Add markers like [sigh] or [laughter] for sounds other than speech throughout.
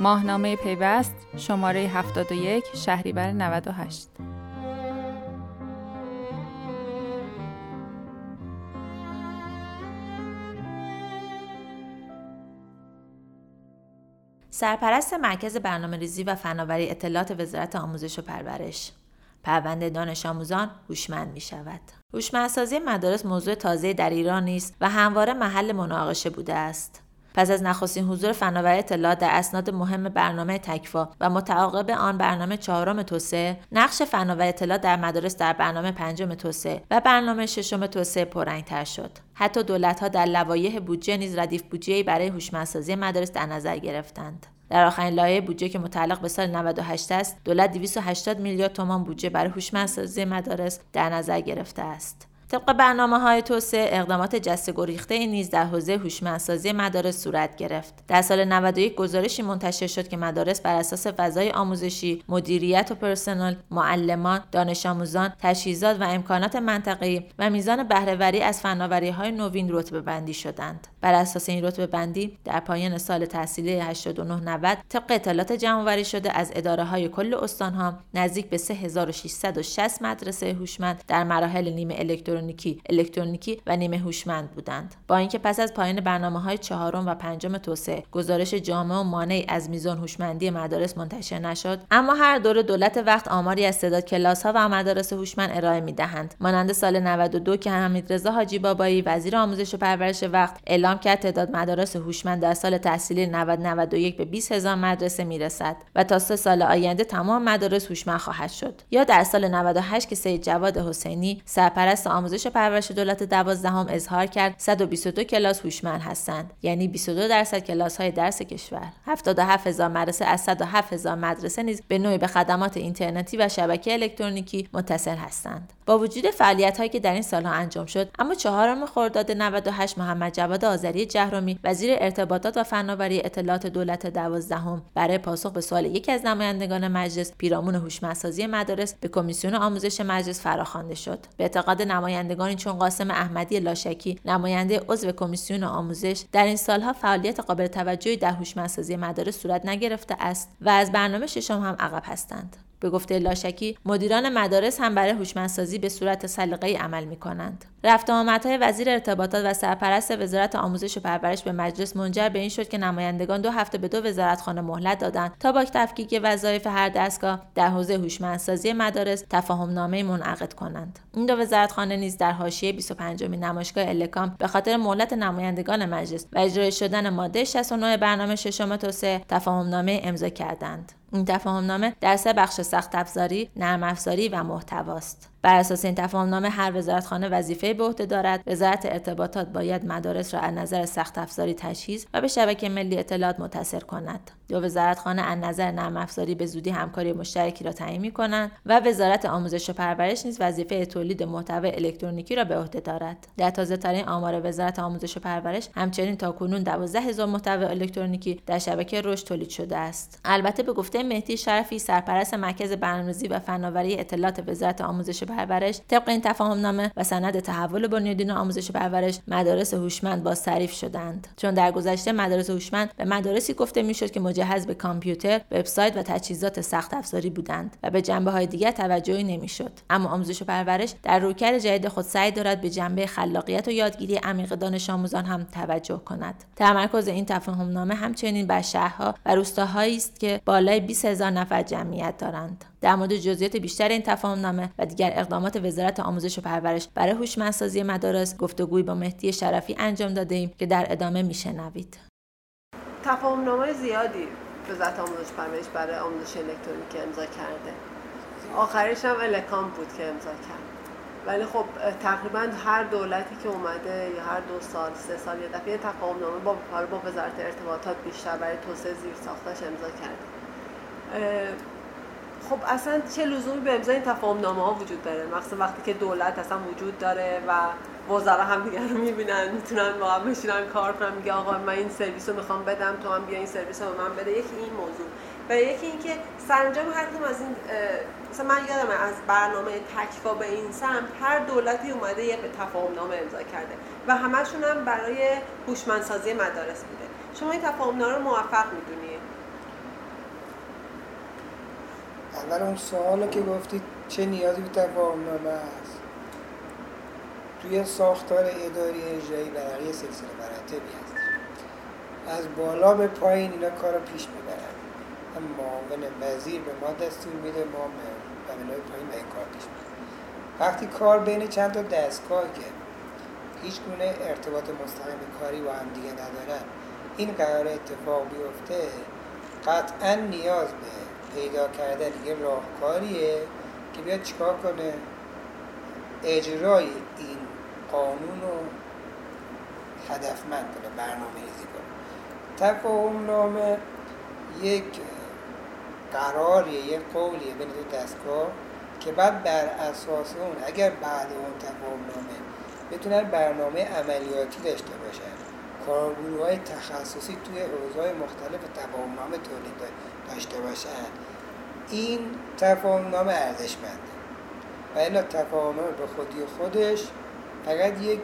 ماهنامه پیوست شماره 71 شهریور 98 سرپرست مرکز برنامه ریزی و فناوری اطلاعات وزارت آموزش و پرورش پرونده دانش آموزان هوشمند می شود. هوشمندسازی مدارس موضوع تازه در ایران نیست و همواره محل مناقشه بوده است. پس از نخستین حضور فناوری اطلاعات در اسناد مهم برنامه تکفا و متعاقب آن برنامه چهارم توسعه نقش فناوری اطلاعات در مدارس در برنامه پنجم توسعه و برنامه ششم توسعه پررنگتر شد. حتی دولتها در لوایح بودجه نیز ردیف بودجهای برای هوشمندسازی مدارس در نظر گرفتند. در آخرین لایحه بودجه که متعلق به سال 98 است دولت 280 میلیارد تومان بودجه برای هوشمندسازی مدارس در نظر گرفته است. طبق برنامه های توسعه اقدامات جسته گریخته نیز در حوزه هوشمندسازی مدارس صورت گرفت. در سال 91 گزارشی منتشر شد که مدارس بر اساس فضای آموزشی مدیریت و پرسنل معلمان دانش آموزان تجهیزات و امکانات منطقه‌ای و میزان بهرهوری از فناوری های نوین رتبه بندی شدند. بر اساس این رتبه بندی در پایان سال تحصیلی 89 90 طبق اطلاعات جمعآوری شده از اداره های کل استان ها نزدیک به 3660 مدرسه هوشمند در مراحل نیمه الکترونیکی الکترونیکی و نیمه هوشمند بودند. با اینکه پس از پایان برنامه های چهارم و پنجم توسعه گزارش جامع و مانعی از میزان هوشمندی مدارس منتشر نشد اما هر دوره دولت وقت آماری از تعداد کلاس ها و مدارس هوشمند ارائه می دهند مانند سال 92 که حمیدرضا حاجی بابایی وزیر آموزش و پرورش وقت اعلام کرد تعداد مدارس هوشمند در سال تحصیلی 90 91 به 20 هزار مدرسه می‌رسد و تا سه سال آینده تمام مدارس هوشمند خواهد شد. یا در سال 98 که سید جواد حسینی سرپرست آموزش و پرورش دولت دوازدهم اظهار کرد 122 کلاس هوشمند هستند یعنی 22 درصد کلاس های درس کشور. 77 هزار مدرسه از 107 هزار مدرسه نیز به نوعی به خدمات اینترنتی و شبکه الکترونیکی متصل هستند. با وجود فعالیت هایی که در این سالها انجام شد اما چهارم خرداد 98 محمد جواد آذری جهرومی وزیر ارتباطات و فناوری اطلاعات دولت دوازدهم. برای پاسخ به سوال یکی از نمایندگان مجلس پیرامون هوشمندسازی مدارس به کمیسیون آموزش مجلس فراخوانده شد. به اعتقاد نمایندگانی چون قاسم احمدی لاشکی نماینده عضو کمیسیون آموزش در این سالها فعالیت قابل توجهی در هوشمندسازی مدارس صورت نگرفته است و از برنامه ششم هم عقب هستند. به گفته لاشکی مدیران مدارس هم برای هوشمندسازی به صورت سلیقه‌ای عمل می کنند. رفت آمدهای وزیر ارتباطات و سرپرست وزارت آموزش و پرورش به مجلس منجر به این شد که نمایندگان دو هفته به دو وزارتخانه مهلت دادند تا با تفکیک وظایف هر دستگاه در حوزه هوشمندسازی مدارس تفاهمنامه منعقد کنند این دو وزارتخانه نیز در حاشیه 25 نمایشگاه الکام به خاطر مهلت نمایندگان مجلس و اجرای شدن ماده 69 برنامه ششم توسعه تفاهمنامه امضا کردند این تفاهمنامه در سه بخش سخت افزاری، نرم افزاری و محتواست. بر اساس این تفاهمنامه هر وزارتخانه وظیفه به عهده دارد. وزارت ارتباطات باید مدارس را از نظر سخت افزاری تجهیز و به شبکه ملی اطلاعات متصل کند. دو وزارتخانه از نظر نرم افزاری به زودی همکاری مشترکی را تعیین می کنند و وزارت آموزش و پرورش نیز وظیفه تولید محتوای الکترونیکی را به عهده دارد. در تازه ترین آمار وزارت آموزش و پرورش همچنین تاکنون دوازده هزار محتوای الکترونیکی در شبکه رشد تولید شده است. البته به گفته مهدی شرفی سرپرست مرکز برنامه‌ریزی و فناوری اطلاعات وزارت آموزش پرورش طبق این تفاهمنامه و سند تحول بنیادین آموزش پرورش مدارس هوشمند باز تعریف شدند. چون در گذشته مدارس هوشمند به مدارسی گفته می‌شد که مجهز به کامپیوتر وبسایت و تجهیزات سخت افزاری بودند و به جنبه های دیگر توجهی نمی‌شد. اما آموزش و پرورش در رویکرد جدید خود سعی دارد به جنبه خلاقیت و یادگیری عمیق دانش آموزان هم توجه کند. تمرکز این تفاهمنامه همچنین بر شهرها و روستاهایی است که بالای 20 هزار نفر جمعیت دارند. در مورد جزئیات بیشتر این تفاهمنامه و دیگر اقدامات وزارت آموزش و پرورش برای هوشمندسازی مدارس گفتگوی با مهدی شرفی انجام داده ایم که در ادامه میشنوید. تفاهمنامه زیادی وزارت آموزش پرورش برای آموزش الکترونیکی امضا کرده. آخرش هم الکام بود که امضا کرد. ولی خب تقریبا هر دولتی که اومده یا هر دو سال سه سال یه دفعه تفاهمنامه با با وزارت ارتباطات بیشتر برای توسعه زیر ساختش امضا کرده. خب اصلا چه لزومی به امضای این تفاهم نامه ها وجود داره؟ مخصوصا وقتی که دولت اصلا وجود داره و وزرا هم دیگر رو می‌بینن می‌تونن واقعا بشینن کار کنن میگه آقا من این سرویس رو می‌خوام بدم تو هم بیا این سرویس رو من بده. یکی این موضوع. و یکی اینکه سرانجام هر از این مثلا من یادم از برنامه تکفا به این سمت هر دولتی اومده یه تفاهم نامه امضا کرده و همشون هم برای هوشمندسازی مدارس بوده. شما این تفاهم نامه رو موفق می‌دونید اول اون سوال که گفتید چه نیازی به تفاهم نامه است؟ توی ساختار اداری اجرایی برای یه سلسله مراتبی هست. از بالا به پایین اینا کار رو پیش می‌برن. معاون وزیر به ما دستور میده ما به پایین به این کار پیش می‌برن وقتی کار بین چند تا دستگاه که هیچ گونه ارتباط مستقیم کاری با هم دیگه ندارن این قرار اتفاق بیفته قطعا نیاز به پیدا کردن یه راهکاریه که بیاد چیکار کنه؟ اجرای این قانون رو هدفمند کنه برنامه ریزی کنه تفاهم نامه یک قراریه یک قولیه بین دو دستگاه که بعد بر اساس اون اگر بعد اون تفاهم نامه بتونن برنامه عملیاتی داشته باشن. کارگروه های تخصصی توی حوزه مختلف تفاهم نامه تولید داشته باشن این تفاهم نامه ارزشمنده و الا تفاهم به خودی خودش فقط یک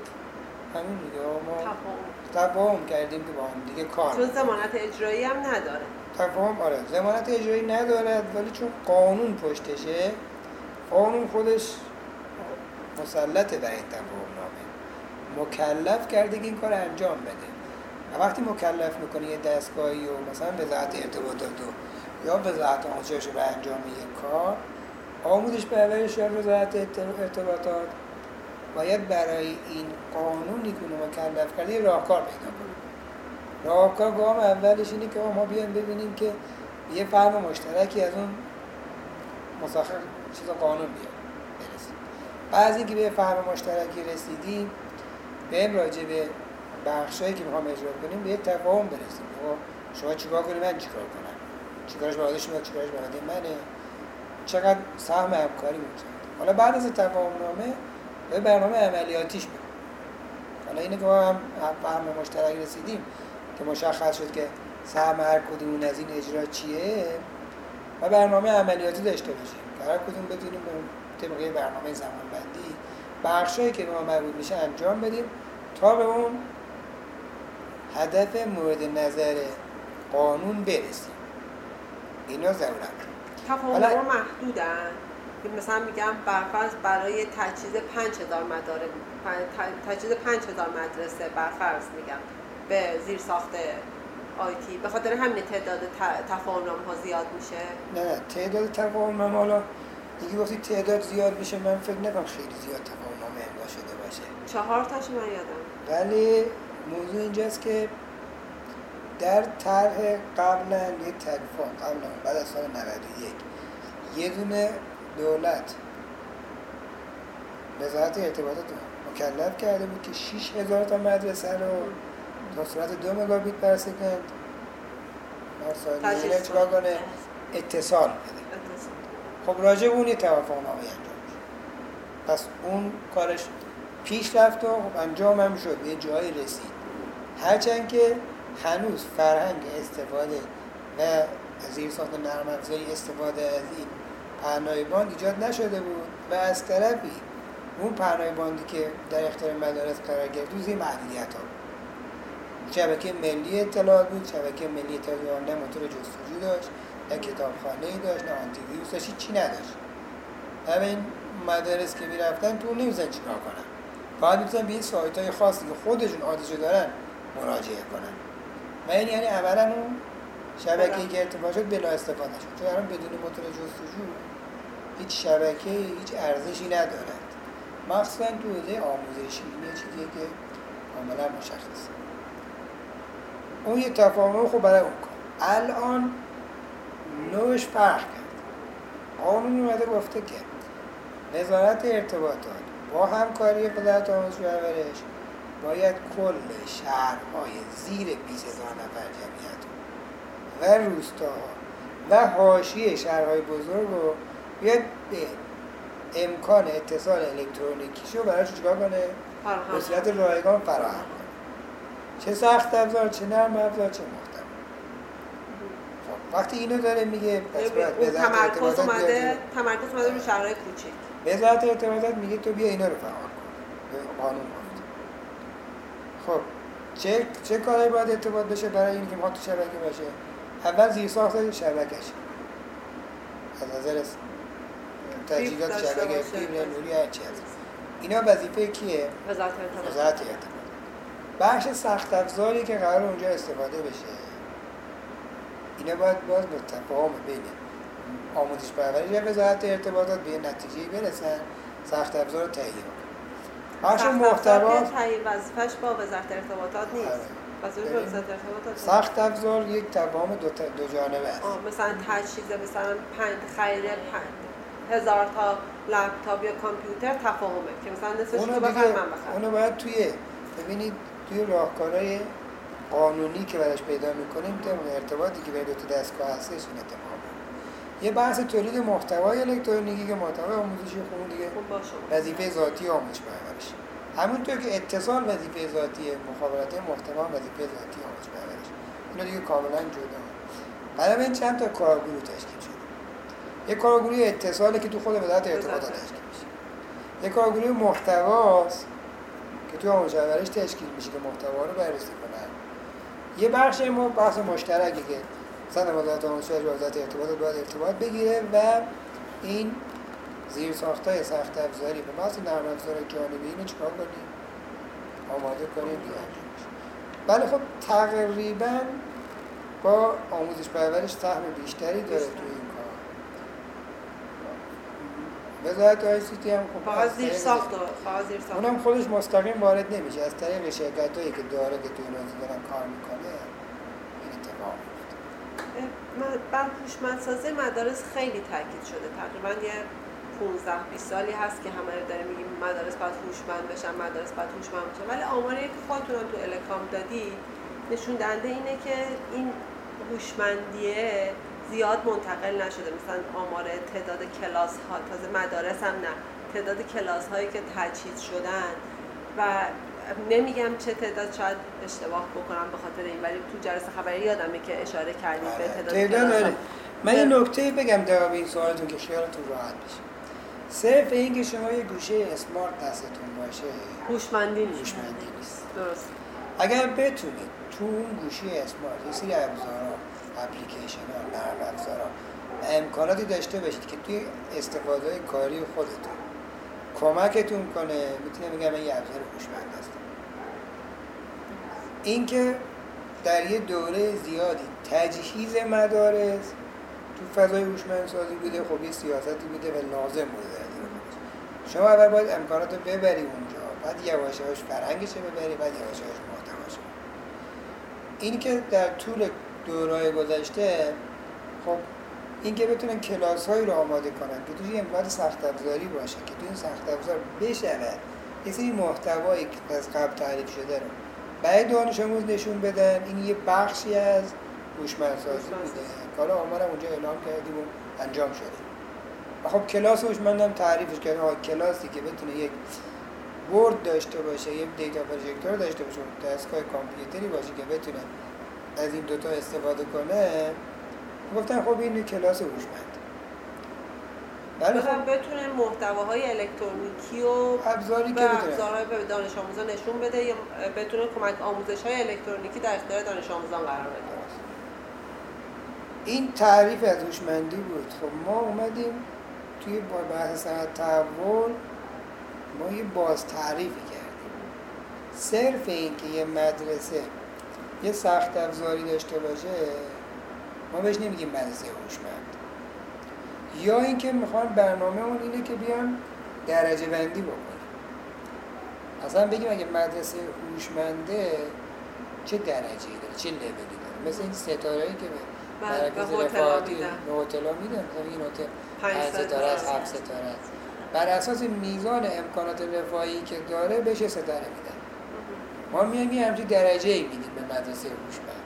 همین دیگه ما تفاهم. کردیم که با هم دیگه کار چون زمانت اجرایی هم نداره. تفاهم آره زمانت اجرایی ندارد ولی چون قانون پشتشه قانون خودش مسلطه بر این تفاهم نامه. مکلف کرده که این کار انجام بده. و وقتی مکلف می‌کنه یه دستگاهی و مثلا ذات ارتباطات یا به ذات آنچهش به انجام یک کار آموزش پرورش یا وزارت ارتباطات باید برای این قانونی که اونو مکلف کرده یه راهکار پیدا کنه راهکار گام اولش اینه که ما بیان ببینیم که یه فهم مشترکی از اون مساخر چیز قانون بیاد بعضی که به فهم مشترکی رسیدیم به راجع به بخشایی که می‌خوام اجرا کنیم به یه تفاهم برسیم. شما چیکار کنیم من چیکار کنم؟ چیکارش به شما چیکارش به منه؟ چقدر سهم همکاری میشه حالا بعد از تفاهم نامه به برنامه عملیاتیش بود حالا اینه که ما هم فهم مشترک رسیدیم که مشخص شد که سهم هر کدوم از این اجرا چیه و برنامه عملیاتی داشته باشیم. که هر کدوم بتونیم به طبقه برنامه زمان بندی بخشایی که ما مربوط میشه انجام بدیم تا به اون هدف مورد نظر قانون برسیم. اینا ضرورت. تفاهم محدودن. که مثلا میگم برفرض برای تجهیز 5000 مدارس تجهیز 5000 مدرسه برفرض میگم به زیر ساخت آیتی به خاطر همین تعداد تفاهم ها زیاد میشه. نه تعداد تفاهم حالا دیگه گفتی تعداد زیاد میشه من فکر نکنم خیلی زیاد تفاهم امضا شده باشه. چهار تاش من یادم. ولی موضوع اینجاست که در طرح قبلا یه تلفن قبلا بعد از سال 91 یه دونه دولت وزارت ارتباطات مکلف کرده بود که 6000 تا مدرسه رو تا صورت دو مگابیت پر سکند ثانیه چیکار کنه؟ اتصال بده. خب راجع اون یه توافق نامه انجام شد. پس اون کارش پیش رفت و خب انجام هم شد. به جایی رسید. هرچند که هنوز فرهنگ استفاده و زیر ساخت نرم استفاده از این پهنای ایجاد نشده بود و از طرفی اون پهنای باندی که در اختیار مدارس قرار گرفت روزی محدودیت ها شبکه ملی اطلاعات بود شبکه ملی اطلاعات نه موتور جستجو داشت نه کتابخانه ای داشت نه آنتی ویروس داشت چی نداشت. همین مدارس که می‌رفتن تو نمیزن چیکار کنن. فقط می‌تونن به این سایت های خاصی که خودشون آدرسو دارن مراجعه کنن. و این یعنی اولا اون شبکه‌ای که ارتفاع شد بلا استفاده شد. چون الان بدون موتور جستجو هیچ شبکه هیچ ارزشی ندارد. مخصوصا تو حوزه آموزشی. این چیزیه که کاملا مشخصه. اون یه تفاهم خوب برای اون کار. الان نوش فرق کرد. قانون اومده گفته که نظارت ارتباطات با همکاری وزارت آموزش و پرورش باید کل شهرهای زیر 20 هزار نفر جمعیت و روستاها و حاشیه شهرهای بزرگ رو بیاد به امکان اتصال الکترونیکی رو برای چیکار کنه؟ به صورت رایگان فراهم کنه. چه سخت افزار چه نرم افزار چه محتوا خب وقتی اینو داره میگه پس باید تمرکز اومده تمرکز اومده رو شهرهای کوچیک وزارت ارتباطات میگه تو بیا اینا رو فعال کن. به قانون. خب چه چه کاری باید ارتباط بشه برای اینکه ما تو شبکه باشه؟ اول زیر ساخت شبکش از نظر تجهیزات شبکه. فیبر نوری هرچی هست. اینا وظیفه کیه؟ وزارت ارتباطات وزارت ارتباطات بخش سخت افزاری که قرار اونجا استفاده بشه. اینا باید باز به تفاهم بین آموزش پرورش وزارت ارتباطات به نتیجه برسن. سخت افزار تهیه بخش محتوا تعیین وظیفهش با وزارت ارتباطات نیست. آره. وزارت ارتباطات سخت افزار یک تفاهم دو, ت- دو جانبه است. مثلا تجهیز مثلا پنج خرید پنج هزار تا لپتاپ یا کامپیوتر تفاهمه که مثلا نصفش اونو تو بخر دیگه من بخرم. اونو باید توی ببینید توی راهکارهای قانونی که براش پیدا می‌کنیم طبق ارتباطی که بین دو تا دستگاه هستش این اتفاق. یه بحث تولید محتوای الکترونیکی که محتوای آموزشی خون دیگه. خوب باشه. وظیفه ذاتی آموزش پرورش. همونطور که اتصال وظیفه ذاتی مخابرات محتوا وظیفه ذاتی آموزش پرورش. اینا دیگه کاملا جدا. برای این چند تا کارگروه تشکیل شده. یه کارگروه اتصاله که تو خود وزارت ارتباطات. تشکیل میشه یه کارگروه محتواست که تو آموزش پرورش تشکیل میشه که محتوا رو بررسی کنن. یه بخش ما بحث مشترکه که مثلا وزارت آموزش پرورش و وزارت ارتباطات باید ارتباط بگیره و این زیر ساختای سخت افزاری به محض نرم افزار جانبی اینو چیکار کنیم آماده کنیم بشه. بله خب تقریبا با آموزش پرورش سهم بیشتری داره. توی این کار وزارت آی سی تی هم خب فقط از زیر ساخت اونم خودش مستقیم وارد نمیشه از طریق شرکت هایی که داره که توی این دارن کار می‌کنه این اتفاق میفته من- بر هوشمندسازی مدارس خیلی تاکید شده. تقریبا یه 15 20 سالی هست که همه داره میگیم مدارس باید هوشمند بشن مدارس باید هوشمند بشن. ولی آماری که خودتون تو الکام دادی نشون دهنده اینه که این هوشمندیه زیاد منتقل نشده. مثلا آمار تعداد کلاس ها تازه مدارس هم نه تعداد کلاس هایی که تجهیز شدن و نمیگم چه تعداد شاید اشتباه بکنم به خاطر این ولی تو جلسه خبری یادمه که اشاره کردیم به تعداد کلاس‌ها. داره من یه نکته بگم در این سوالتون که خیالتون راحت بشه. صرف این که شما یه گوشه اسمارت دستتون باشه هوشمندی نیست. هوشمندی نیست. درست. اگر بتونید تو اون گوشی اسمارت یه سری ابزارها اپلیکیشن ها نرم افزارها و امکاناتی داشته باشید که توی استفاده کاری خودتون کمکتون کنه می‌تونم بگم من یه ابزار هوشمند هستم اینکه در یه دوره زیادی تجهیز مدارس تو فضای هوشمندسازی بوده خب یه سیاستی بوده و لازم بوده. شما اول باید امکانات رو ببری اونجا بعد یواش یواش فرهنگش رو ببری بعد یواش یواش محتواش. این که در طول دورهای گذشته خب این که بتونن کلاس هایی رو آماده کنن که توش یه امکانات سخت افزاری باشه که تو این سخت افزار بشود یه سری محتوایی که از قبل تعریف شده رو برای دانش آموز نشون بدن. این یه بخشی از هوشمندسازی. بوده. کار آمارم اونجا اعلام کردیم و انجام شده. و خب کلاس هوشمندم تعریفش آقا کلاسی که بتونه یک ورد داشته باشه یک دیتا پروژکتور داشته باشه دستگاه کامپیوتری باشه که بتونه از این دوتا استفاده کنه گفتن خب این کلاس هوشمند. مثلا خب بتونه محتواهای الکترونیکی و ابزاری که ابزارهای به دانش آموزان نشون بده یا بتونه کمک آموزش های الکترونیکی در اختیار دانش آموزان قرار بده این تعریف از هوشمندی بود. خب ما اومدیم توی بحث تحول ما یه باز تعریفی کردیم. صرف این که یه مدرسه یه سخت افزاری داشته باشه ما بهش نمیگیم مدرسه هوشمند. یا اینکه می‌خوان برنامه اون اینه که بیان درجه بندی بکنن. اصلا بگیم اگه مدرسه هوشمنده چه درجه داره چه لولی داره؟ مثل این ستارهایی که به بله، مراکز میدن. به هتل‌ها میدن. مثلا این هتل پنج ستاره ستاره است. است. هفت ستاره است. بر اساس میزان امکانات رفاهی که داره بهش ستاره میدن. ما میایم یه همچین درجه ای میدیم به مدرسه هوشمند.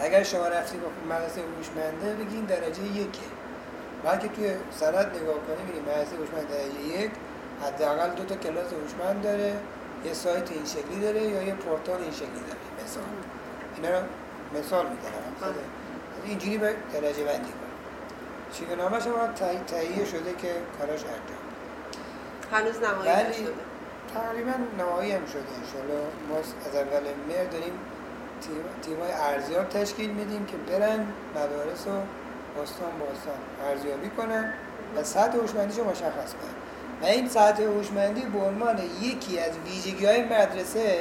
اگر شما رفتی با مدرسه هوشمنده بگی این درجه یکه. بعد که توی سند نگاه کنی میگی مدرسه هوشمند درجه یک حداقل دو تا کلاس هوشمند داره یه سایت این شکلی داره یا یه پورتال این شکلی داره. مثال. اینا رو مثال می‌زنم. بله. اینجوری به درجه بندی کن. چیگنامه شما تهیه شده که کاراش انجام هنوز نهایی ولی نشده تقریبا نهایی هم شده انشالله ما از اول مهر داریم تیمای ارزیاب تشکیل میدیم که برن مدارس رو استان با استان ارزیابی کنن و سطح هوشمندیش رو مشخص کنن. و این سطح هوشمندی به عنوان یکی از ویژگی های مدرسه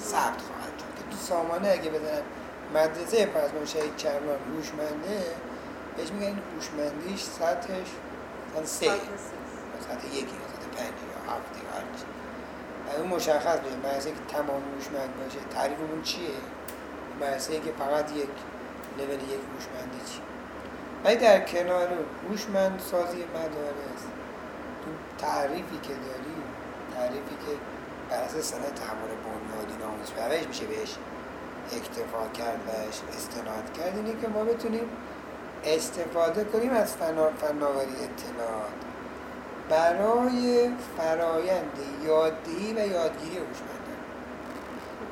ثبت خواهد شد. که تو سامانه اگه بزنن مدرسه پزمان شهید کرمان هوشمنده بهش میگن این هوشمندیش سطحش مثلا سه. سطح یکی یا سطح پنج یا هفت یا هر چی. و اون مشخص بشه مدرسه که تمام هوشمند باشه تعریفمون چیه؟ مدرسه که فقط یک لول یک هوشمندی چی؟ ولی در کنار هوشمند سازی مدارس تو تعریفی که داریم تعریفی که بر اساس سند تحول بنیادی ناموز میشه بهش اکتفا کرد بهش استناد کرد اینه که ما بتونیم استفاده کنیم از فناوری اطلاعات برای فرایند یادگیری و یادگیری هوشمندان.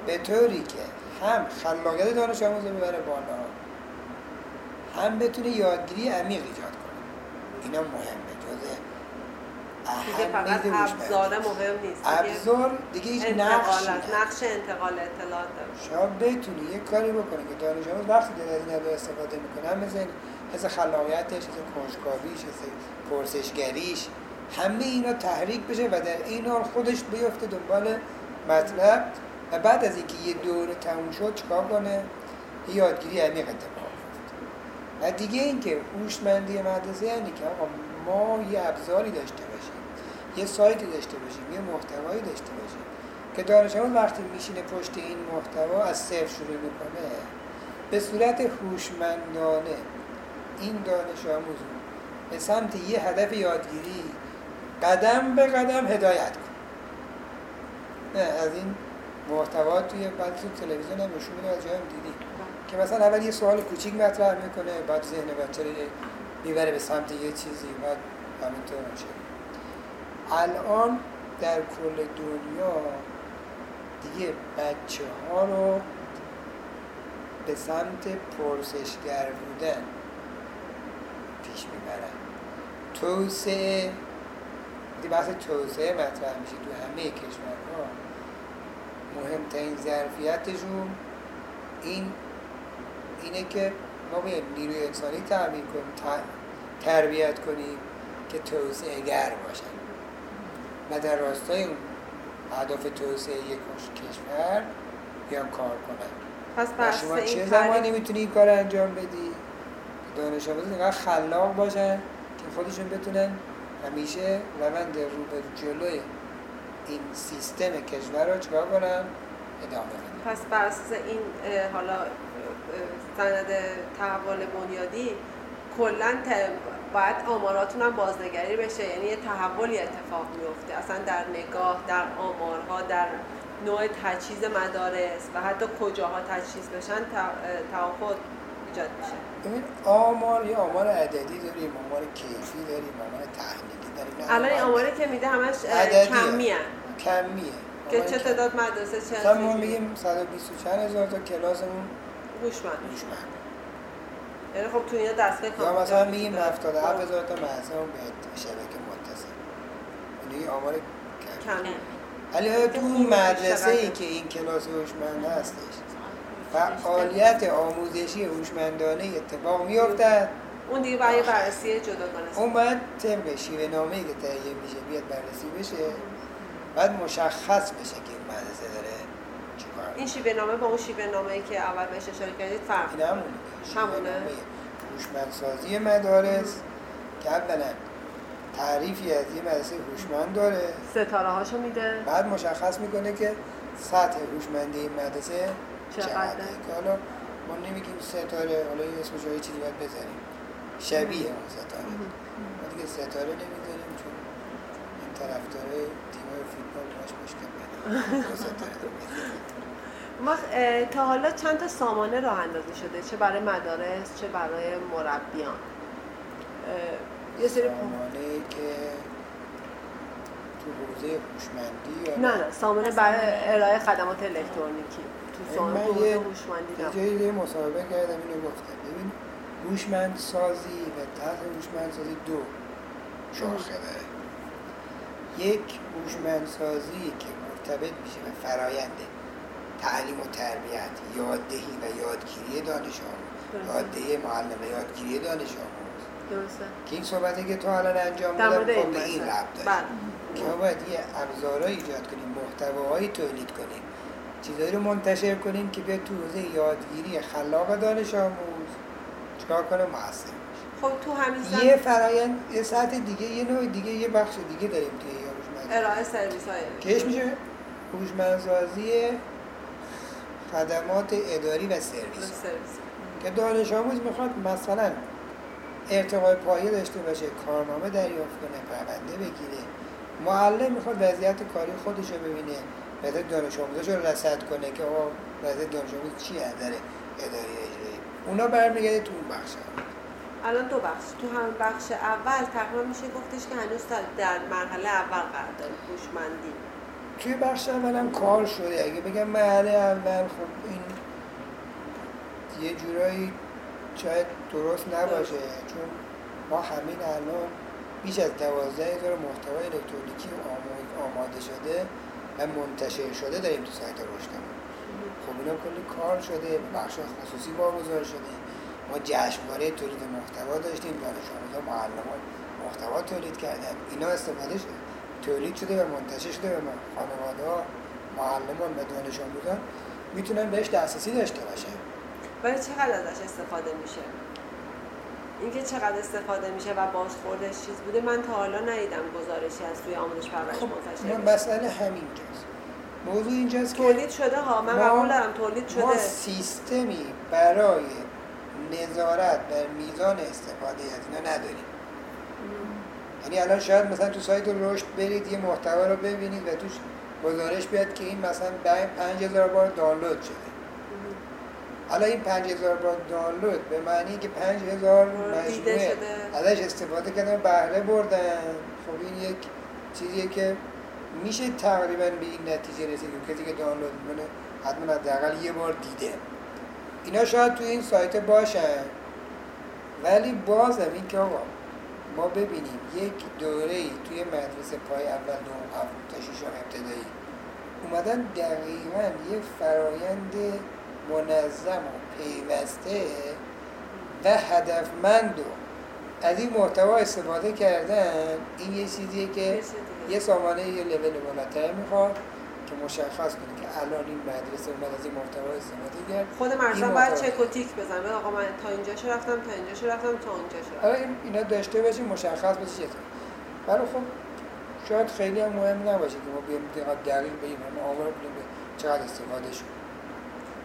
به طوری که هم خلاقیت دانش آموز رو ببره بالا. هم بتونه یادگیری عمیق ایجاد کنه. اینا مهمه. جزء دیگه فقط ابزار مهم نیست. ابزار دیگه هیچ نقش نقش انتقال اطلاعات داره. شما بتونی یه کاری بکنه که دانش آموز وقتی داره از این استفاده می‌کنه هم مثل حس خلاقیتش حس کنجکاویش حس پرسشگریش همه اینا تحریک بشه و در این حال خودش بیفته دنبال مطلب. و بعد از اینکه یه دوره تموم شد چیکار کنه؟ یه یادگیری عمیق اتفاق و دیگه اینکه هوشمندی مدرسه یعنی که آقا ما یه ابزاری داشته باشیم یه سایتی داشته باشیم یه محتوایی داشته باشیم که دانش آموز وقتی میشینه پشت این محتوا از صفر شروع می‌کنه به صورت هوشمندانه این دانش آموز به سمت یه هدف یادگیری قدم به قدم هدایت کن نه از این محتوا توی بعد تو تلویزیون هم نشون میده از جایم دیدی. که مثلا اول یه سوال کوچیک مطرح می‌کنه بعد ذهن بچه می‌بره به سمت یه چیزی بعد همینطور میشه. الان در کل دنیا دیگه بچه ها رو به سمت پرسشگر بودن پیش می‌برن. توسعه بحث توسعه مطرح میشه تو همه کشورها. مهمترین ظرفیتشون این اینه که ما باید نیروی انسانی تربیت کنیم تربیت کنیم که توسعه گر باشن و در راستای اون هدف توسعه یک کشور بیان کار کنن. پس شما چه زمانی می‌تونی این کار انجام بدی؟ دانش آموز اینقدر خلاق باشن که خودشون بتونن همیشه روند رو به جلوی این سیستم کشور رو چکار کنن ادامه بدن پس بر این حالا سند تحول بنیادی کلا باید آماراتون هم بازنگری بشه. یعنی یه تحولی اتفاق میفته. اصلا در نگاه در آمارها در نوع تجهیز مدارس و حتی کجاها تجهیز بشن توافق ایجاد میشه. ببین آمار یه آمار عددی داریم آمار کیفی داریم آمار تحلیلی داریم. الان این آماری که میده همش کمیه. کمیه. که چه تعداد مدرسه چه مثلا ما میگیم 120 چند هزار تا کلاسمون هوشمند. هوشمند. یعنی خب تو اینا دستگاه یا مثلا میگیم 77 هزار تا مدرسه به شبکه متصل. یعنی آمار کمی ولی تو اون مدرسه. ای که این کلاس هوشمند هستش فعالیت آموزشی هوشمندانه اتفاق میافتد. اون دیگه برای بررسی جداگانه اون باید طبق شیوه نامه که تهیه میشه بیاد بررسی بشه. بعد مشخص بشه که این مدرسه داره چیکار این شیوه نامه با اون شیوه نامه که اول بهش اشاره کردید فرق این همونه. همونه. هوشمندسازی مدارس که اولا تعریفی از یه مدرسه هوشمند داره. ستاره هاشو میده. بعد مشخص می‌کنه که سطح هوشمندی این مدرسه چقدره؟ که حالا ما نمیگیم ستاره حالا یه اسمش یه چیزی باید بذاریم. شبیه اون ستاره ما دیگه ستاره نمی‌ذاریم چون این طرفدار تیمای فوتبال باش مشکل ما تا حالا چند تا سامانه راه اندازی شده؟ چه برای مدارس چه برای مربیان؟ یه سری سامانه که تو حوزه هوشمندی نه نه سامانه برای ارائه خدمات الکترونیکی. تو سامانه حوزه هوشمندی نه یه مصاحبه کردم اینو گفتم. ببین هوشمند سازی و تحت هوشمند سازی دو شاخه داره یک هوشمند سازی که مرتبط میشه به فرایند تعلیم و تربیت یاددهی و یادگیری دانش آموز. یاددهی معلم و یادگیری دانش آموز. درسته. که این صحبتی که تو الان انجام دادم خب به این. ربط داشت بله. که ما باید یه ابزارهایی ایجاد کنیم محتواهایی تولید کنیم. چیزایی رو منتشر کنیم که بیاد تو حوزه یادگیری خلاق دانش آموز. چکار کنه موثر خب تو همین یه فرایند یه سطح دیگه یه نوع دیگه یه بخش دیگه داریم توی هوشمندی ارائه سرویس های که اسمش میشه؟ هوشمندسازی خدمات اداری و سرویس. که دانش آموز می‌خواد مثلا ارتقای پایه داشته باشه کارنامه دریافت کنه پرونده بگیره. معلم می‌خواد وضعیت کاری خودش رو ببینه. وضعیت دانش آموزش رو رصد کنه که آقا وضعیت دانش آموز چی از نظر اداری اجرایی. اونا برمیگرده تو اون بخش الان دو بخش. تو همون بخش اول تقریبا میشه گفتش که هنوز در مرحله اول قرار داره هوشمندی. توی بخش اول هم کار شده. اگه بگم مرحله اول خب این یه جورایی شاید درست نباشه چون ما همین الان بیش از دوازده هزار محتوای الکترونیکی آماد- آماده شده. و منتشر شده داریم تو سایت رشدمون. خب اینا کلی کار شده بخش خصوصی واگذار شده. ما جشنواره تولید محتوا داشتیم دانش آموزان معلمان محتوا تولید کردن. اینا استفاده شده. تولید شده و منتشر شده و خانواده معلمان و دانش آموزان می‌تونن بهش دسترسی داشته باشن. ولی چقدر ازش استفاده میشه؟ اینکه چقدر استفاده میشه و بازخوردش چیز بوده من تا حالا ندیدم گزارشی از توی آموزش پرورش خب منتشر بشه. مسئله همینجاست موضوع اینجاست که تولید شده ها من ما- قبول دارم تولید ما شده سیستمی برای نظارت بر میزان استفاده از اینا نداریم. یعنی الان شاید مثلا تو سایت رشد برید یه محتوا رو ببینید و توش گزارش بیاد که این مثلا 5000 بار دانلود شده. حالا این 5000 بار دانلود به معنی که 5000 دیده مجموعه. ازش استفاده کردن بهره بردن. خب این یک چیزیه که میشه تقریبا به این نتیجه رسید. که کسی که دانلود می‌کنه حتما حداقل یه بار دیده. اینا شاید تو این سایت باشن ولی بازم این که آقا ما ببینیم یک دوره ای توی مدرسه پای اول دوم هفت تا ششم ابتدایی اومدن دقیقا یه فرایند منظم و پیوسته و هدفمند و از این محتوا استفاده کردن این یه چیزیه که یه سامانه یه لول بالاتر می‌خواد که مشخص کنه که الان این مدرسه اومد از این محتوا استفاده کرد. خود مرزا باید. چک و تیک بزنه. بگه آقا من تا اینجاشو رفتم تا اینجاشو رفتم تا اونجاشو رفتم. آره این- اینا داشته باشیم مشخص باشه چطور ولی خب شاید خیلی هم مهم نباشه که ما بیایم دقیق دقیق بگیم ما کنیم به چقدر استفاده شد.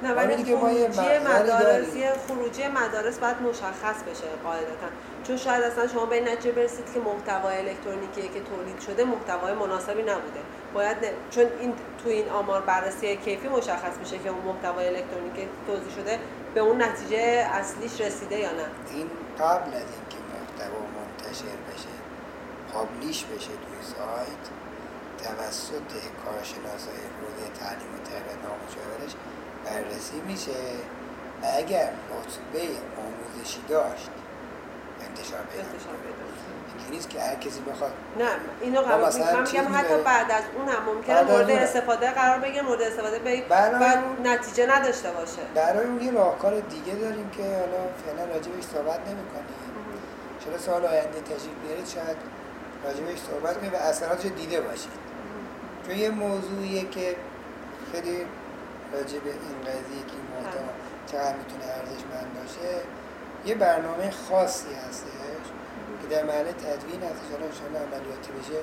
نه ولی یه خروجی مدارس. یه خروجی مدارس باید مشخص بشه قاعدتا. چون شاید اصلا شما به نتیجه برسید که محتوای الکترونیکی که تولید شده محتوای مناسبی نبوده. باید نه- چون این تو این آمار بررسی کیفی مشخص میشه که اون محتوای الکترونیکی توضیح شده به اون نتیجه اصلیش رسیده یا نه. این قبل از اینکه محتوا منتشر بشه پابلیش بشه توی سایت توسط کارشناسای حوزه تعلیم و تربیت بررسی میشه. و اگر رتبه آموزشی داشت انتشار پیدا نیست که هر کسی بخواد. نه اینو قبول مثلا میگم حتی. بعد از اون هم ممکنه مورد استفاده قرار بگیره مورد استفاده بعد اون- نتیجه نداشته باشه. برای اون یه راهکار دیگه داریم که حالا فعلا راجبش صحبت نمی‌کنیم. چرا سال آینده تشریف بیارید شاید راجبش صحبت کنیم و اثراتش دیده باشید چون یه موضوعیه که خیلی راجب این قضیه که این محتوا چقدر می‌تونه ارزشمند باشه. یه برنامه خاصی هستش که در محل تدوین هستش. حالا انشاءالله عملیاتی بشه.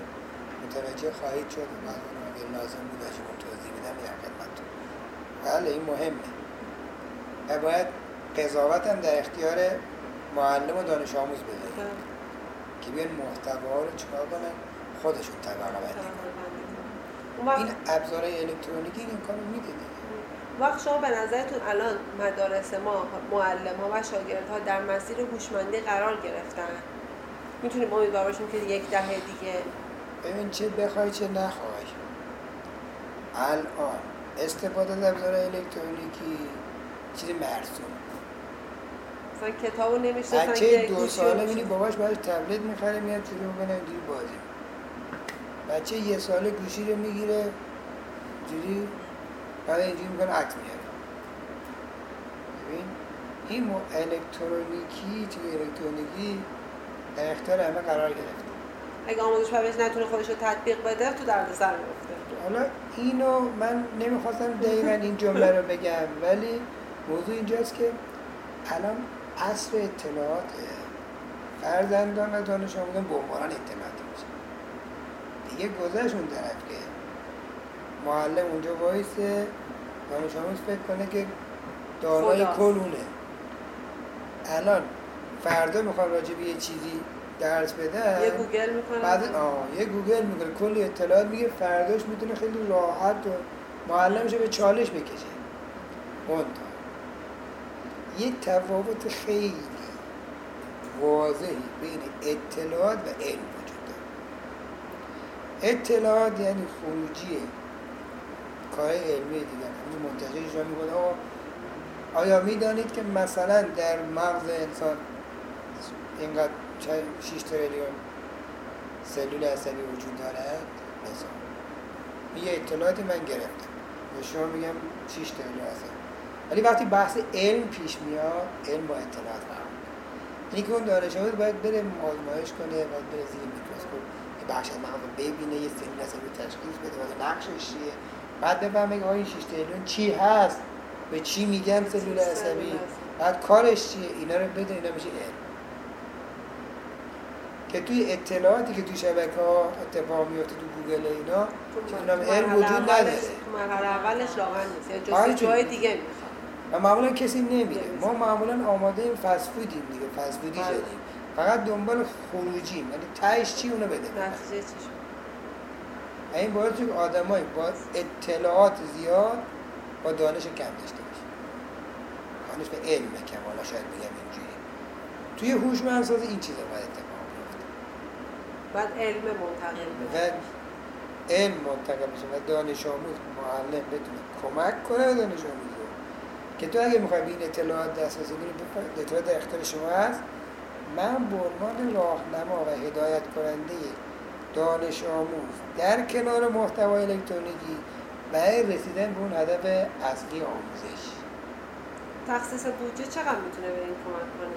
متوجه خواهید شد. و بعد اون لازم بود راجب توضیح میدم میدم خدمتتون. بله این مهمه. و باید قضاوت هم در اختیار معلم و دانش آموز بذاریم. که بیان محتوا رو چیکار کنن؟ خودشون طبقه بندی کنن. اون این ابزارهای الکترونیکی این کارو میده دیگه وقت شما به نظرتون الان مدارس ما معلم ها و شاگرد ها در مسیر هوشمندی قرار گرفتن؟ می‌تونیم امیدوار باشیم که یک دهه دیگه. ببین چه بخوای چه نخوای. الان استفاده از ابزارهای الکترونیکی چیز مرسوم. مثلا کتاب رو نمی‌شناسن بچه دو ساله رو می‌بینی باباش براش تبلت می‌خره میاد شروع می‌کنه اینجوری بازی. بچه یه ساله گوشی رو می‌گیره جوری بعد اینجوری می‌کنه عکس میاره ببین این مو الکترونیکی توی الکترونیکی در اختیار همه قرار گرفته. اگه آموزش پرورش نتونه خودش رو تطبیق بده تو دردسر میفته حالا اینو من نمی‌خواستم دقیقا این جمله رو بگم ولی موضوع اینجاست که الان اصل اطلاعات فرزندان و دانش آموزان بمباران اطلاعاتی میشه. دیگه گذشت اون طرف که معلم اونجا وایسه دانش آموز فکر کنه که دارای خداست. کلونه. الان فردا می‌خوام راجع به یه چیزی درس بدم یه گوگل می‌کنه بعد آه یه گوگل می‌کنه. کلی اطلاعات میگه. فرداش می‌تونه خیلی راحت و معلمش به چالش بکشه. منتها یه تفاوت خیلی واضحی بین اطلاعات و علم وجود داره. اطلاعات یعنی خروجی کار علمی دیگر همین منتشرش رو می‌کنه. آقا آیا می‌دانید که مثلا در مغز انسان اینقدر 6 تریلیون سلول عصبی وجود دارد مثلا. این یه اطلاعاتی من گرفتم. به شما میگم 6 تریلیون عصبی. ولی وقتی بحث علم پیش میاد علم با اطلاعات فرق می‌کنه. یعنی که اون دانش آموز باید بره آزمایش کنه باید بره زیر میکروسکوپ یه بخش از مغز ببینه یه سلول عصبی تشخیص بده باید نقشش چیه. بعد بفهمه که این 6 تریلیون چی هست؟ به چی میگن سلول عصبی؟ بعد کارش چیه؟ اینا رو بده اینا میشه علم که توی اطلاعاتی که توی شبکه ها اتفاق میفته تو گوگل و اینا مرحله علم وجود نداره. مرحله اولش واقعا نیست. یا آره جون. دیگه می‌خواد و معمولا کسی نمیره. ما معمولا آماده این فست فودیم دیگه فست فودی بله. شدیم. فقط دنبال خروجیم. یعنی تهش چی اونو بده نتیجه چی این باعث شد آدمایی با اطلاعات زیاد با دانش کم داشته باشه. دانش به علم کم حالا شاید بگم اینجوری. توی هوشمندسازی این چیزا باید اتفاق بیفته. بعد علم منتقل و بشه علم منتقل بشه و دانش آموز معلم بتونه کمک کنه به دانش آموز رو. که تو اگه می‌خوای به این اطلاعات دسترسی کنی اطلاعات در اختیار شما هست من به عنوان راهنما و هدایت کننده دانش آموز. در کنار محتوای الکترونیکی برای رسیدن به اون هدف اصلی آموزش. تخصیص بودجه چقدر می‌تونه به این کمک کنه؟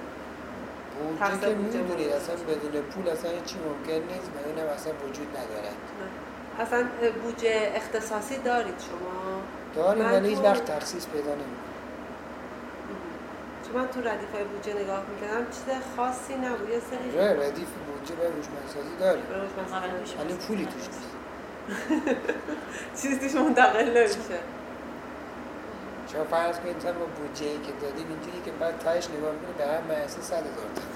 بودجه که می‌دونید. اصلا بدون پول اصلا هیچی ممکن نیست و اینم اصلا وجود ندارد نه. اصلا بودجه اختصاصی دارید شما؟ داریم ولی هیچ وقت تخصیص پیدا نمی‌کنه چون من تو ردیف های بودجه نگاه می‌کردم چیز خاصی نبود یه سری آره ردیف بودجه برای هوشمندسازی داریم روش مثلا ولی پولی توش نیست [laughs] چیزی توش منتقل نمیشه شما فرض کنید مثلا با بودجه ای که دادیم اینجوری که بعد تایش نگاه می‌کنید به هر مدرسه 100 هزار تومان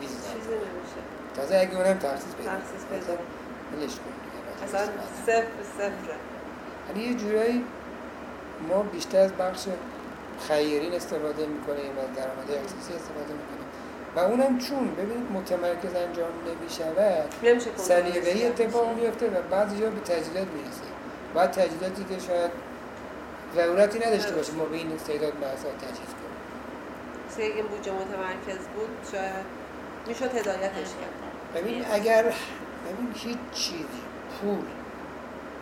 می‌ریزه. 200 هزار. چیزی نمیشه تازه اگه اونم تخصیص پیدا. تخصیص پیدا کنه. ولش کن دیگه. اصلا. صفر صفره یعنی یه جورایی ما بیشتر از بخش خیرین استفاده می‌کنیم از درآمد اختصاصی استفاده می‌کنیم. و اونم چون ببینید متمرکز انجام نمی‌شود کرد. اتفاق میفته و بعضی جا به تجهیزات می‌رسه. بعد تجهیزاتی که شاید ضرورتی نداشته باشه ما به این استعداد بحثا تجهیز کنیم. مثل اگه این بودجه متمرکز بود شاید می‌شد هدایتش کرد. ببین اگر ببین هیچ چیزی پول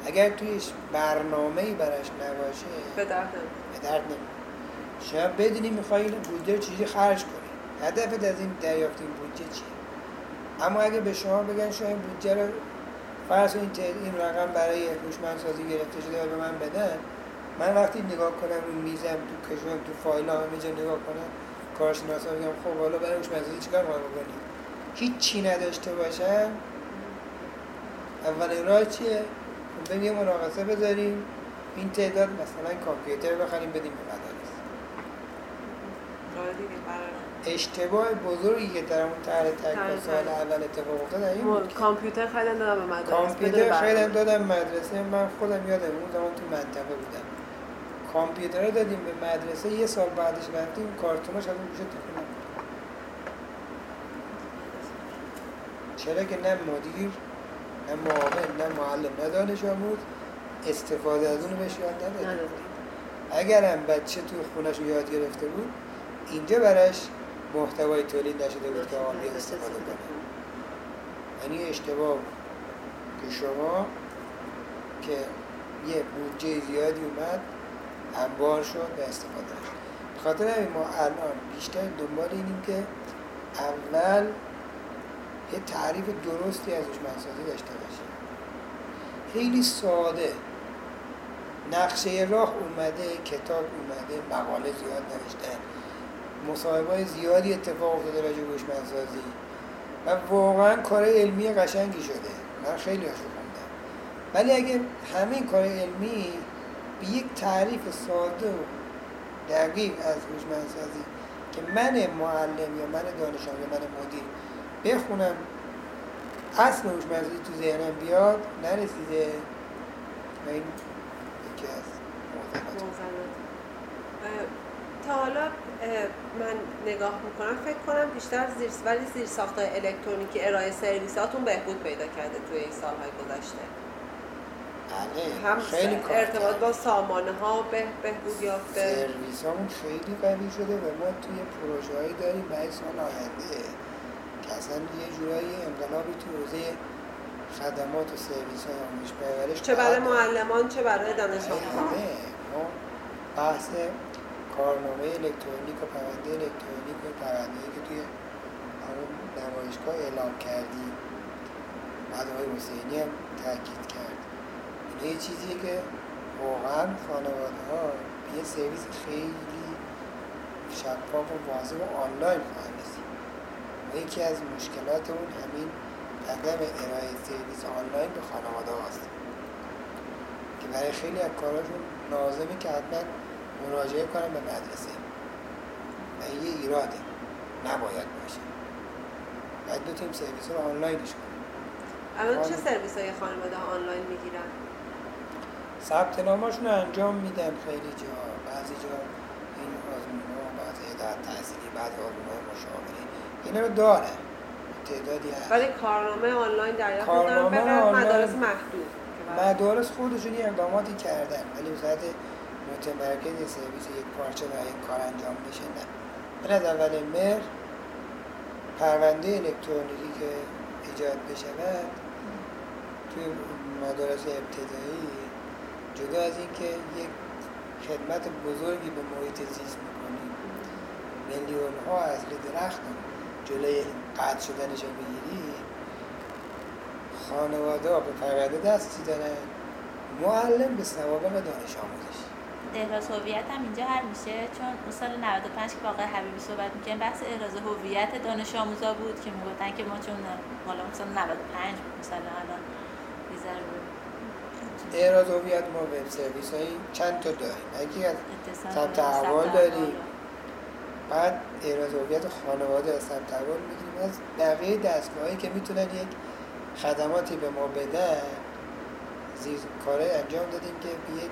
اگر تویش برنامه‌ای براش نباشه به درد نمی‌خوره. شاید بدونی می‌خوای این بودجه رو چیزی خرج کنی. هدفت از این دریافت این بودجه چیه؟ اما اگه به شما بگن شما این بودجه رو فرض این این رقم برای هوشمندسازی گرفته شده و به من بدن من وقتی نگاه کنم رو میزم تو کشوام تو فایل همه جا نگاه کنم کارشناسا میگم خب حالا برای هوشمندسازی چیکار باید بکنیم چی نداشته باشم. اولین راه چیه؟ خب بریم یه مناقصه بذاریم. این تعداد مثلا کامپیوتر بخریم بدیم به مدارس راه دیگه قراره اشتباه بزرگی که در اون طرح تک طرح سال. اول اتفاق افتاد این که کامپیوتر خیلی دادم به مدرسه کامپیوتر خیلی دادم مدرسه. من خودم یادم اون زمان تو منطقه بودم. کامپیوتر دادیم به مدرسه. یه سال بعدش رفتیم. کارتوناش از اون گوشه تکون نخورد. چرا که نه مدیر نه معاون نه معلم نه دانش آموز استفاده از اونو بهش یاد نداده اگرم بچه تو خونش یاد گرفته بود اینجا براش محتوای تولید نشده بود که بیاد استفاده کنه. یعنی اشتباه که شما که یه بودجه زیادی اومد انبار شد و استفاده شد خاطر همین ما الان بیشتر دنبال اینیم که اول یه تعریف درستی از هوشمندسازی داشته باشیم. خیلی ساده. نقشه راه اومده کتاب اومده مقاله زیاد نوشتن مصاحبه زیادی اتفاق افتاده راجع هوشمندسازی. و واقعا کار علمی قشنگی شده. من خیلی خوندم ولی اگه همین کار علمی به یک تعریف ساده و دقیق از هوشمندسازی که من معلم یا من دانش یا من مدیر بخونم اصل هوشمندسازی تو ذهنم بیاد نرسیده. و این یکی از تا حالا من نگاه می‌کنم فکر کنم بیشتر زیر ولی زیر ساخت الکترونیکی ارائه سرویساتون بهبود پیدا کرده توی این سالهای گذشته. بله هم خیلی ارتباط با. سامانه ها به بهبود یافته. سرویس همون خیلی قوی شده و ما توی پروژه هایی داریم برای سال آینده. که اصلا یه جورایی انقلابی تو حوزه خدمات و سرویس های آموزش پرورش چه برای. معلمان چه برای دانش آموزان بحث کارنامه الکترونیک و پرونده الکترونیک و پرونده‌ای که توی همون نمایشگاه اعلام کردیم بعد آقای حسینی هم تاکید کرد. اینا یه چیزیه که واقعا خانواده ها به یه سرویس خیلی شفاف و واضح و آنلاین خواهند رسید. و یکی از مشکلاتمون همین عدم ارائه سرویس آنلاین به خانواده هاست. که برای خیلی از کاراشون لازمه که حتما مراجعه کنن به مدرسه. و این یه ایراده. نباید باشه. باید بتونیم سرویس رو آنلاینش کنیم. الان چه سرویس های خانواده ها آنلاین می‌گیرن؟ ثبت ناماشون رو انجام میدن خیلی جا. بعضی جا این آزمون ها بعضی هدایت تحصیلی بعضی آزمون های مشاوره. اینا رو داره. تعدادی هست. ولی کارنامه آنلاین دریافت کارنامه به مدارس محدود مدارس خودشون اقداماتی کردن. ولی صورت متمرکز سرویس یک پارچه و این کار انجام بشه نه. من از اول مهر پرونده الکترونیکی که ایجاد بشود توی مدارس ابتدایی جدا از اینکه یک خدمت بزرگی به محیط زیست می‌کنیم. میلیون ها از درخت جلوی قطع شدنش بگیری خانواده ها به پرونده دستی دارن معلم به سوابق دانش آموزش. احراز هویت هم اینجا حل میشه چون اون سال 95 که آقای حبیبی صحبت می‌کنیم بحث احراز هویت دانش آموزا بود که می‌گفتن که ما چون حالا مثلا 95 بود مثلا الان ذره اعراض هویت ما وب سرویس هایی چند تا داریم یکی از ثبت احوال داریم. بعد اعراض هویت خانواده از ثبت احوال می‌گیریم. از بقیه دستگاهایی که می‌تونن یک خدماتی به ما بدن زیر کارهای انجام دادیم که به یک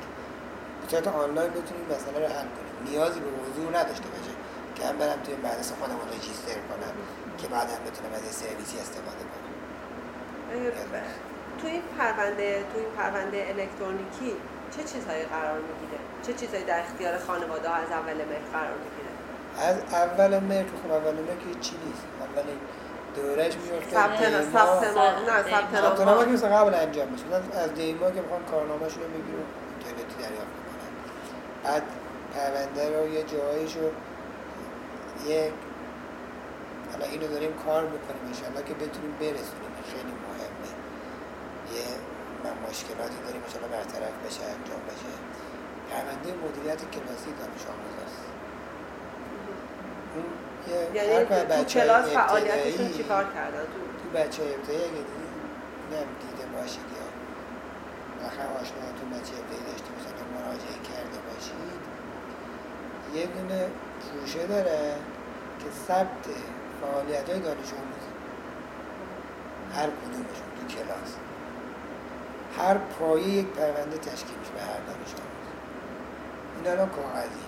به صورت آنلاین بتونیم مسئله رو حل کنیم. نیازی به حضور نداشته باشه که هم برم توی مدرسه خودم رو رجیستر کنم که بعد هم بتونم از یه سرویسی استفاده کنم. تو این پرونده تو این پرونده الکترونیکی چه چیزهایی قرار می‌گیره؟ چه چیزهایی در اختیار خانواده ها از اول مهر قرار می‌گیره؟ از اول مهر که خب اول مهر که چی نیست. اولین دورش میفته ثبت نام. ثبت نام. نه ثبت نام. مثلا قبل انجام میشه. مثلا از دیما که می‌خوان کارنامه‌شون رو می‌گیرن بعد پرونده رو یه جاییش رو یک حالا اینو داریم کار می‌کنیم انشالله که بتونیم برسونیم. خیلی مهمه. یه من مشکلاتی داریم انشالله برطرف بشه انجام بشه. پرونده مدیریت کلاسی دانش آموزاست اون یه یعنی تو کلاس فعالیتشون چیکار کردن تو تو بچه ابتدایی اگه دیدید نم دیده باشید یا آخر آشناتون بچه ابتدایی داشته باشید یا مراجعه باشید یه دونه پوشه داره که ثبت فعالیت های دانش آموزی. هر کدومشون تو کلاس. هر پایه یک پرونده تشکیل میشه به هر دانش آموز این الان کاغذی.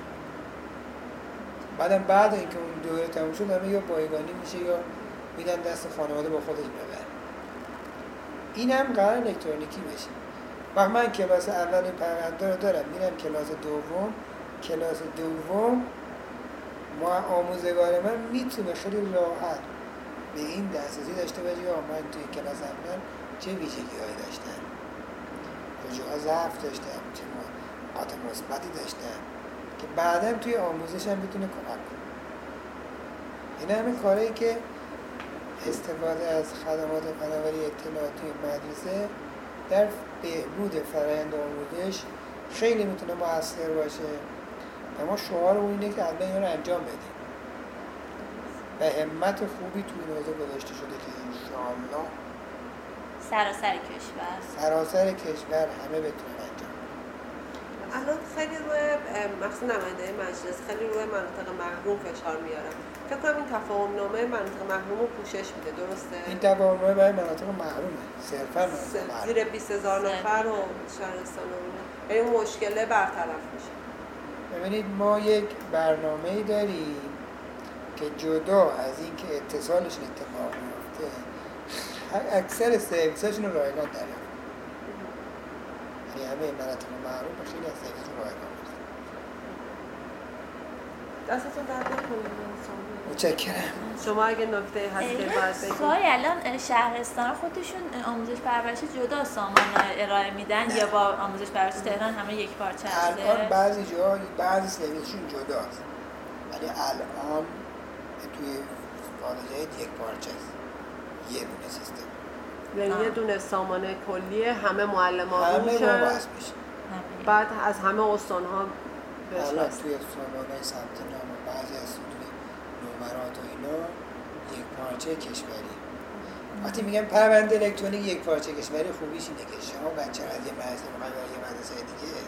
بعدم بعد اینکه اون دوره تموم شد همه یا بایگانی میشه یا میدن دست خانواده با خودش ببر این هم قرار الکترونیکی بشه. وقت من کلاس اول پرونده رو دارم. میرم کلاس دوم. کلاس دوم ما آموزگار من می‌تونه خیلی راحت به این دسترسی داشته باشه من توی کلاس اول چه ویژگی هایی داشتن. جاها ضعف داشتم چه نقاط مثبتی داشتم که بعدا توی آموزش هم بتونه کمک کنه. این همین کاری که استفاده از خدمات فناوری اطلاعاتی مدرسه در بهبود فرآیند آموزش خیلی می‌تونه موثر باشه. و ما شعار اینه که الان اینا رو انجام بدیم و همت خوبی توی این حوزه گذاشته شده که انشاءالله سراسر کشور. سراسر کشور همه بتونن انجام الان خیلی روی مخصوص نماینده مجلس خیلی روی مناطق محروم فشار میارن فکر کنم این تفاهم نامه مناطق محروم رو پوشش میده درسته؟ این تفاهم نامه برای مناطق محرومه صرفا مناطق محروم زیر 20 هزار نفر و شهرستان و اینا. این مشکله برطرف میشه. ببینید ما یک برنامه ای داریم که جدا از اینکه اتصالش اتفاق میفته اکثر سرویساشون رو رایگان داریم یعنی همه مناطق محروم خیلی از سرویس رایگان دستتون درد متشکرم. شما اگه نکته هست که باید سوال الان شهرستان خودشون آموزش پرورش جدا سامان ارائه میدن یا با آموزش پرورش تهران همه یک پارچه الان هسته بعضی جا بعضی سرویسشون جداست. ولی الان توی کالج‌های یک پارچه است یه دونه سیستم. یعنی یه دونه سامان کلیه همه معلم ها همه. بعد از همه استان ها هست توی سامانه ثبت نام و بعضی از سطوح نمرات و اینا یک پارچه کشوری. وقتی میگم پرونده الکترونیک یک پارچه کشوری خوبیش اینه که شما بچه از یه مدرسه می‌خوای یه مدرسه دیگه؟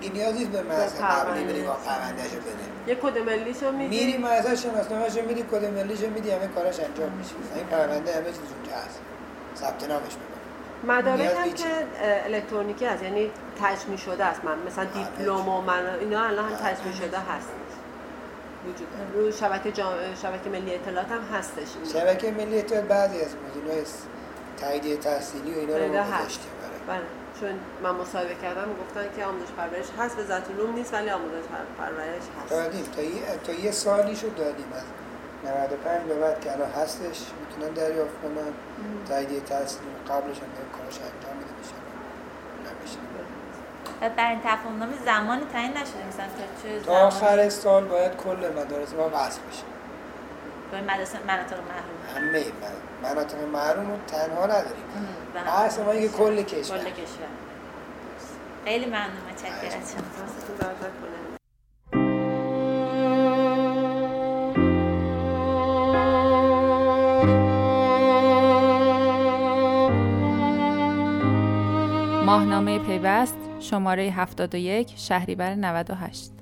دیگه نیاز نیست به مدرسه قبلی بری با پروندهشو بده. یه کد ملیشو میدی؟ میری مدرسه شناسنامه‌شو میدی کد ملیشو میدی همه کاراش انجام میشه. این پرونده همه چیز اونجا هست. ثبت نامش مدارک هم به که الکترونیکی هست یعنی تجمیع شده است. من مثلا دیپلم و من اینا الان هم تجمیع شده هست. وجود. رو شبکه جام... شبکه ملی اطلاعات هم هستش. شبکه ملی اطلاعات بعضی از مدیرای تایید تحصیلی و اینا رو هست. گذاشتیم برای بله. چون من مصاحبه کردم گفتن که آموزش پرورش هست وزارت علوم نیست ولی آموزش پر- پرورش هست. دادیم. تا یه, تا یه سالی شد دادیم از 95 به بعد که الان هستش می‌تونن دریافت کنن. تایید تحصیلی قبلش هم کارش انجام میده میشه. نمیشه. برای این تفاهم نامه زمانی تعیین نشده مثلا تا چه تا آخر سال باید کل مدارس ما وصل بشه. به مدرسه مناطق محروم. همه من- مناطق محروم رو تنها نداریم. بحث ما اینه که کل کشور. کل کشور. خیلی ممنون. متشکرم. پیوست شماره 71 شهریور 98